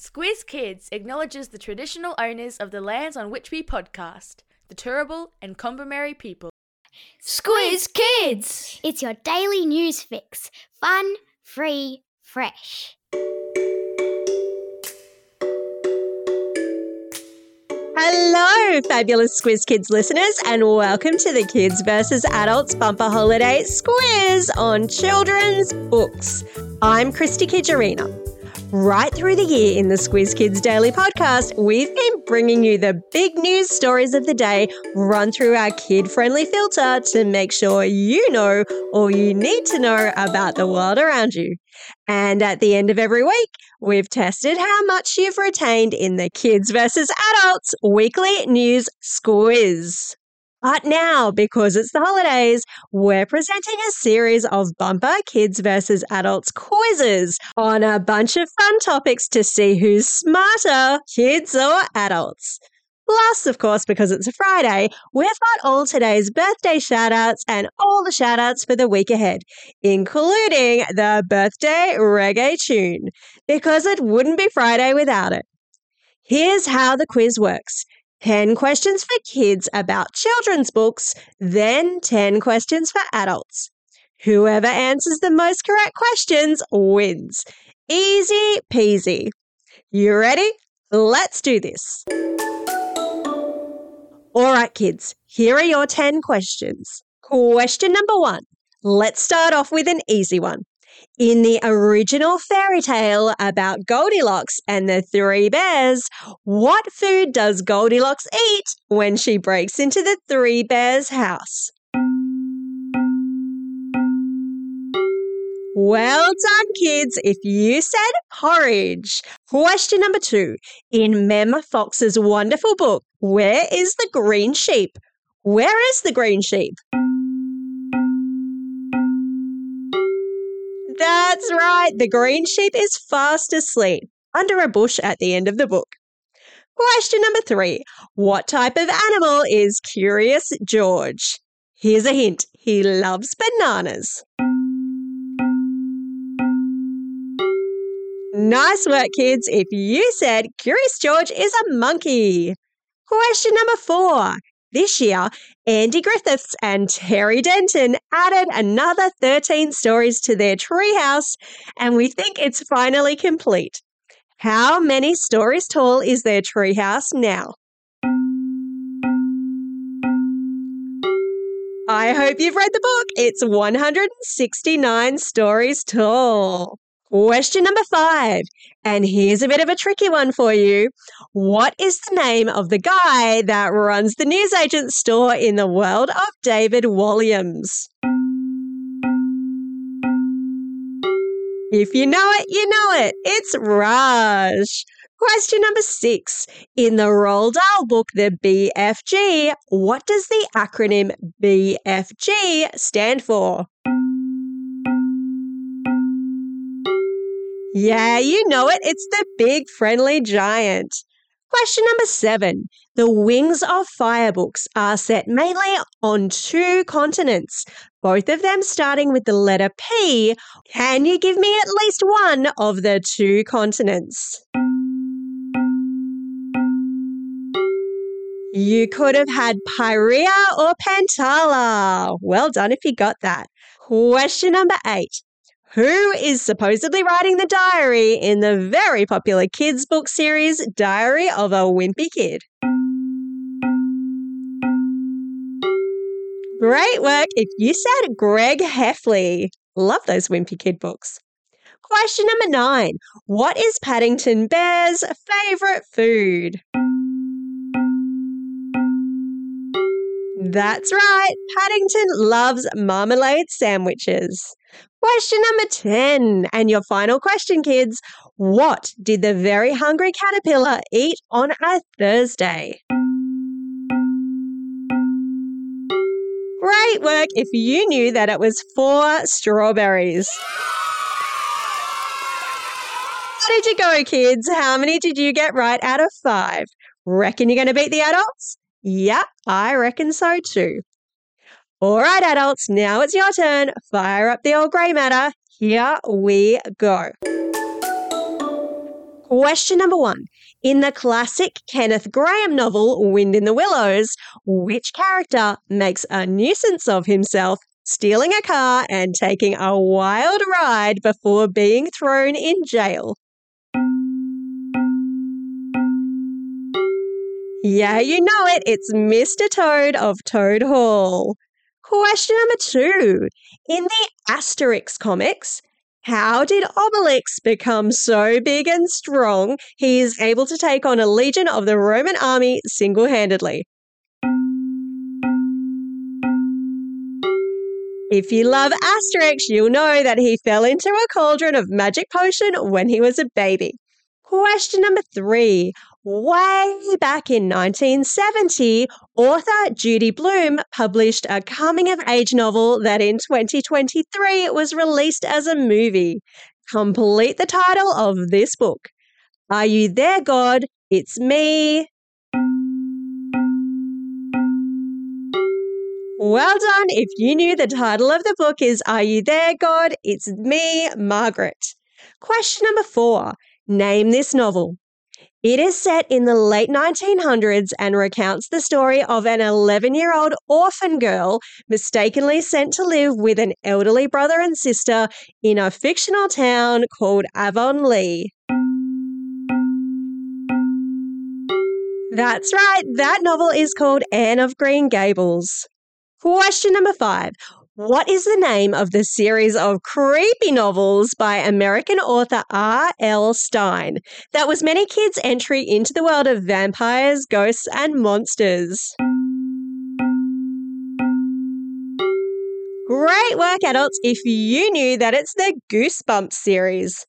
Squiz Kids acknowledges the traditional owners of the lands on which we podcast, the Turrbal and Kombumerri people. Squiz Kids! It's your daily news fix. Fun, free, fresh. Hello, fabulous Squiz Kids listeners, and welcome to the Kids versus Adults Bumper Holiday Squiz on children's books. I'm Christy Kijarina. Right through the year in the Squiz Kids Daily Podcast, we've been bringing you the big news stories of the day run through our kid friendly filter to make sure you know all you need to know about the world around you. And at the end of every week, we've tested how much you've retained in the Kids versus Adults Weekly News Squiz. But now, because it's the holidays, we're presenting a series of bumper kids versus adults quizzes on a bunch of fun topics to see who's smarter, kids or adults. Plus, of course, because it's a Friday, we've got all today's birthday shoutouts and all the shoutouts for the week ahead, including the birthday reggae tune, because it wouldn't be Friday without it. Here's how the quiz works. 10 questions for kids about children's books, then 10 questions for adults. Whoever answers the most correct questions wins. Easy peasy. You ready? Let's do this. All right, kids, here are your 10 questions. Question number one. Let's start off with an easy one. In the original fairy tale about Goldilocks and the three bears, what food does Goldilocks eat when she breaks into the three bears' house? Well done, kids, if you said porridge. Question number two. In Mem Fox's wonderful book, Where is the Green Sheep? Where is the green sheep? That's right, the green sheep is fast asleep under a bush at the end of the book. Question number three What type of animal is Curious George? Here's a hint he loves bananas. Nice work, kids. If you said Curious George is a monkey. Question number four. This year, Andy Griffiths and Terry Denton added another 13 stories to their treehouse, and we think it's finally complete. How many stories tall is their treehouse now? I hope you've read the book. It's 169 stories tall. Question number five. And here's a bit of a tricky one for you. What is the name of the guy that runs the newsagent store in the world of David Walliams? If you know it, you know it. It's Raj. Question number six. In the Roald Dahl book, the BFG, what does the acronym BFG stand for? Yeah, you know it. It's the big friendly giant. Question number seven. The Wings of Fire books are set mainly on two continents, both of them starting with the letter P. Can you give me at least one of the two continents? You could have had Pyrea or Pantala. Well done if you got that. Question number eight. Who is supposedly writing the diary in the very popular kids' book series Diary of a Wimpy Kid? Great work if you said Greg Heffley. Love those Wimpy Kid books. Question number nine What is Paddington Bear's favourite food? That's right, Paddington loves marmalade sandwiches. Question number 10, and your final question, kids. What did the very hungry caterpillar eat on a Thursday? Great work if you knew that it was four strawberries. How did you go, kids? How many did you get right out of five? Reckon you're going to beat the adults? Yeah, I reckon so too. All right, adults, now it's your turn. Fire up the old grey matter. Here we go. Question number one. In the classic Kenneth Grahame novel, Wind in the Willows, which character makes a nuisance of himself, stealing a car and taking a wild ride before being thrown in jail? Yeah, you know it. It's Mr. Toad of Toad Hall. Question number two. In the Asterix comics, how did Obelix become so big and strong he is able to take on a legion of the Roman army single handedly? If you love Asterix, you'll know that he fell into a cauldron of magic potion when he was a baby. Question number three. Way back in 1970, author Judy Blume published a coming of age novel that in 2023 was released as a movie. Complete the title of this book. Are you there, God? It's me. Well done if you knew the title of the book is Are You There, God? It's me, Margaret. Question number four. Name this novel. It is set in the late 1900s and recounts the story of an 11 year old orphan girl mistakenly sent to live with an elderly brother and sister in a fictional town called Avonlea. That's right, that novel is called Anne of Green Gables. Question number five what is the name of the series of creepy novels by American author R.L. Stine that was many kids' entry into the world of vampires, ghosts, and monsters? Great work, adults, if you knew that it's the Goosebumps series.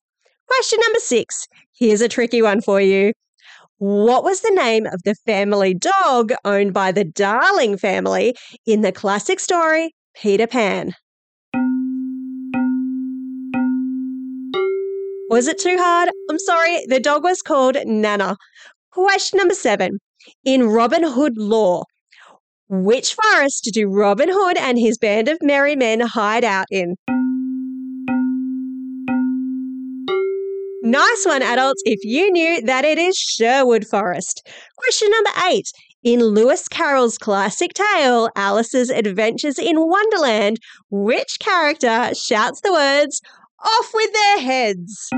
Question number six. Here's a tricky one for you. What was the name of the family dog owned by the Darling family in the classic story Peter Pan. Was it too hard? I'm sorry, the dog was called Nana. Question number seven. In Robin Hood lore, which forest do Robin Hood and his band of merry men hide out in? Nice one, adults, if you knew that it is Sherwood Forest. Question number eight. In Lewis Carroll's classic tale, Alice's Adventures in Wonderland, which character shouts the words, off with their heads?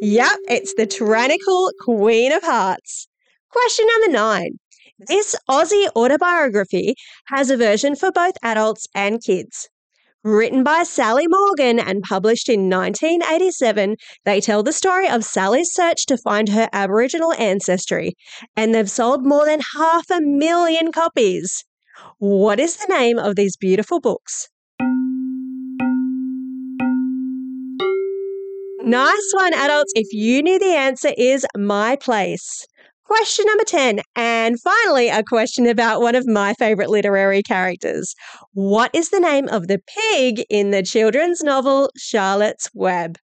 Yep, it's the tyrannical Queen of Hearts. Question number nine. This Aussie autobiography has a version for both adults and kids. Written by Sally Morgan and published in 1987, they tell the story of Sally's search to find her Aboriginal ancestry, and they've sold more than half a million copies. What is the name of these beautiful books? Nice one, adults. If you knew the answer is My Place. Question number 10. And finally, a question about one of my favorite literary characters. What is the name of the pig in the children's novel Charlotte's Web?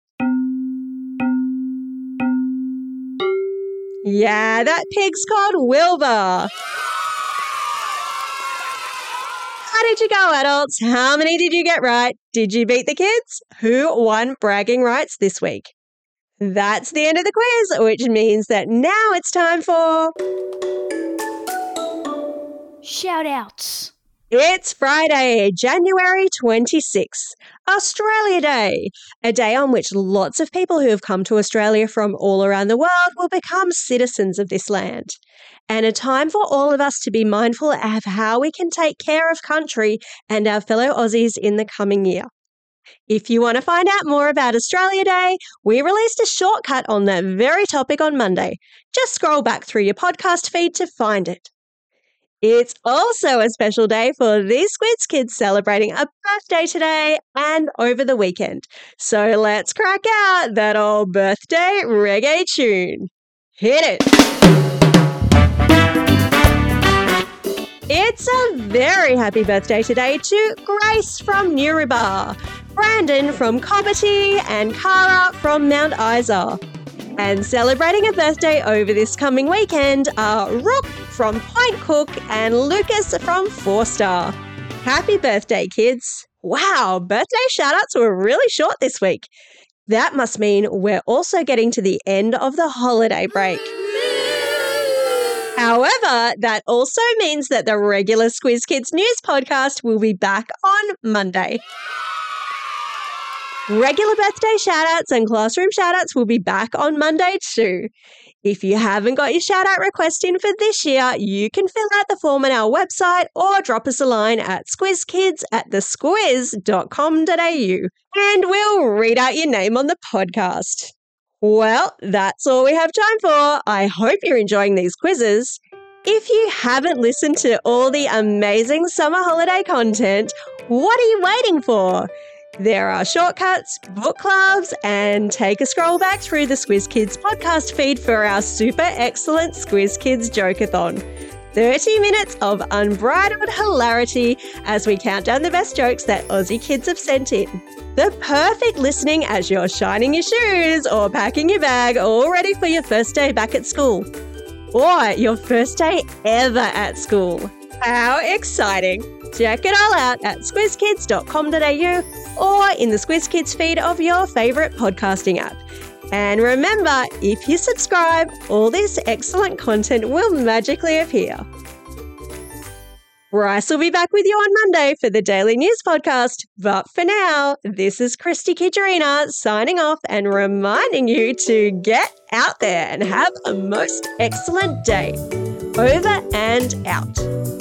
Yeah, that pig's called Wilbur. How did you go, adults? How many did you get right? Did you beat the kids? Who won bragging rights this week? That's the end of the quiz, which means that now it's time for. Shout outs. It's Friday, January 26th, Australia Day, a day on which lots of people who have come to Australia from all around the world will become citizens of this land. And a time for all of us to be mindful of how we can take care of country and our fellow Aussies in the coming year. If you want to find out more about Australia Day, we released a shortcut on that very topic on Monday. Just scroll back through your podcast feed to find it. It's also a special day for these Squiz kids celebrating a birthday today and over the weekend. So let's crack out that old birthday reggae tune. Hit it! It's a very happy birthday today to Grace from Newrybar. Brandon from Cobbitty, and Cara from Mount Isa. And celebrating a birthday over this coming weekend are Rook from Point Cook and Lucas from Forster. Happy birthday, kids! Wow, birthday shoutouts were really short this week. That must mean we're also getting to the end of the holiday break. However, that also means that the regular Squiz Kids News podcast will be back on Monday. Regular birthday shoutouts and classroom shoutouts will be back on Monday too. If you haven't got your shout out request in for this year, you can fill out the form on our website or drop us a line at squizkids at thesquiz.com.au and we'll read out your name on the podcast. Well, that's all we have time for. I hope you're enjoying these quizzes. If you haven't listened to all the amazing summer holiday content, what are you waiting for? There are shortcuts, book clubs, and take a scroll back through the Squiz Kids podcast feed for our super excellent Squiz Kids Jokeathon. 30 minutes of unbridled hilarity as we count down the best jokes that Aussie kids have sent in. The perfect listening as you're shining your shoes or packing your bag, all ready for your first day back at school. Or your first day ever at school. How exciting! Check it all out at squizkids.com.au or in the Squiz Kids feed of your favourite podcasting app. And remember, if you subscribe, all this excellent content will magically appear. Bryce will be back with you on Monday for the Daily News Podcast. But for now, this is Christy Kijarina signing off and reminding you to get out there and have a most excellent day. Over and out.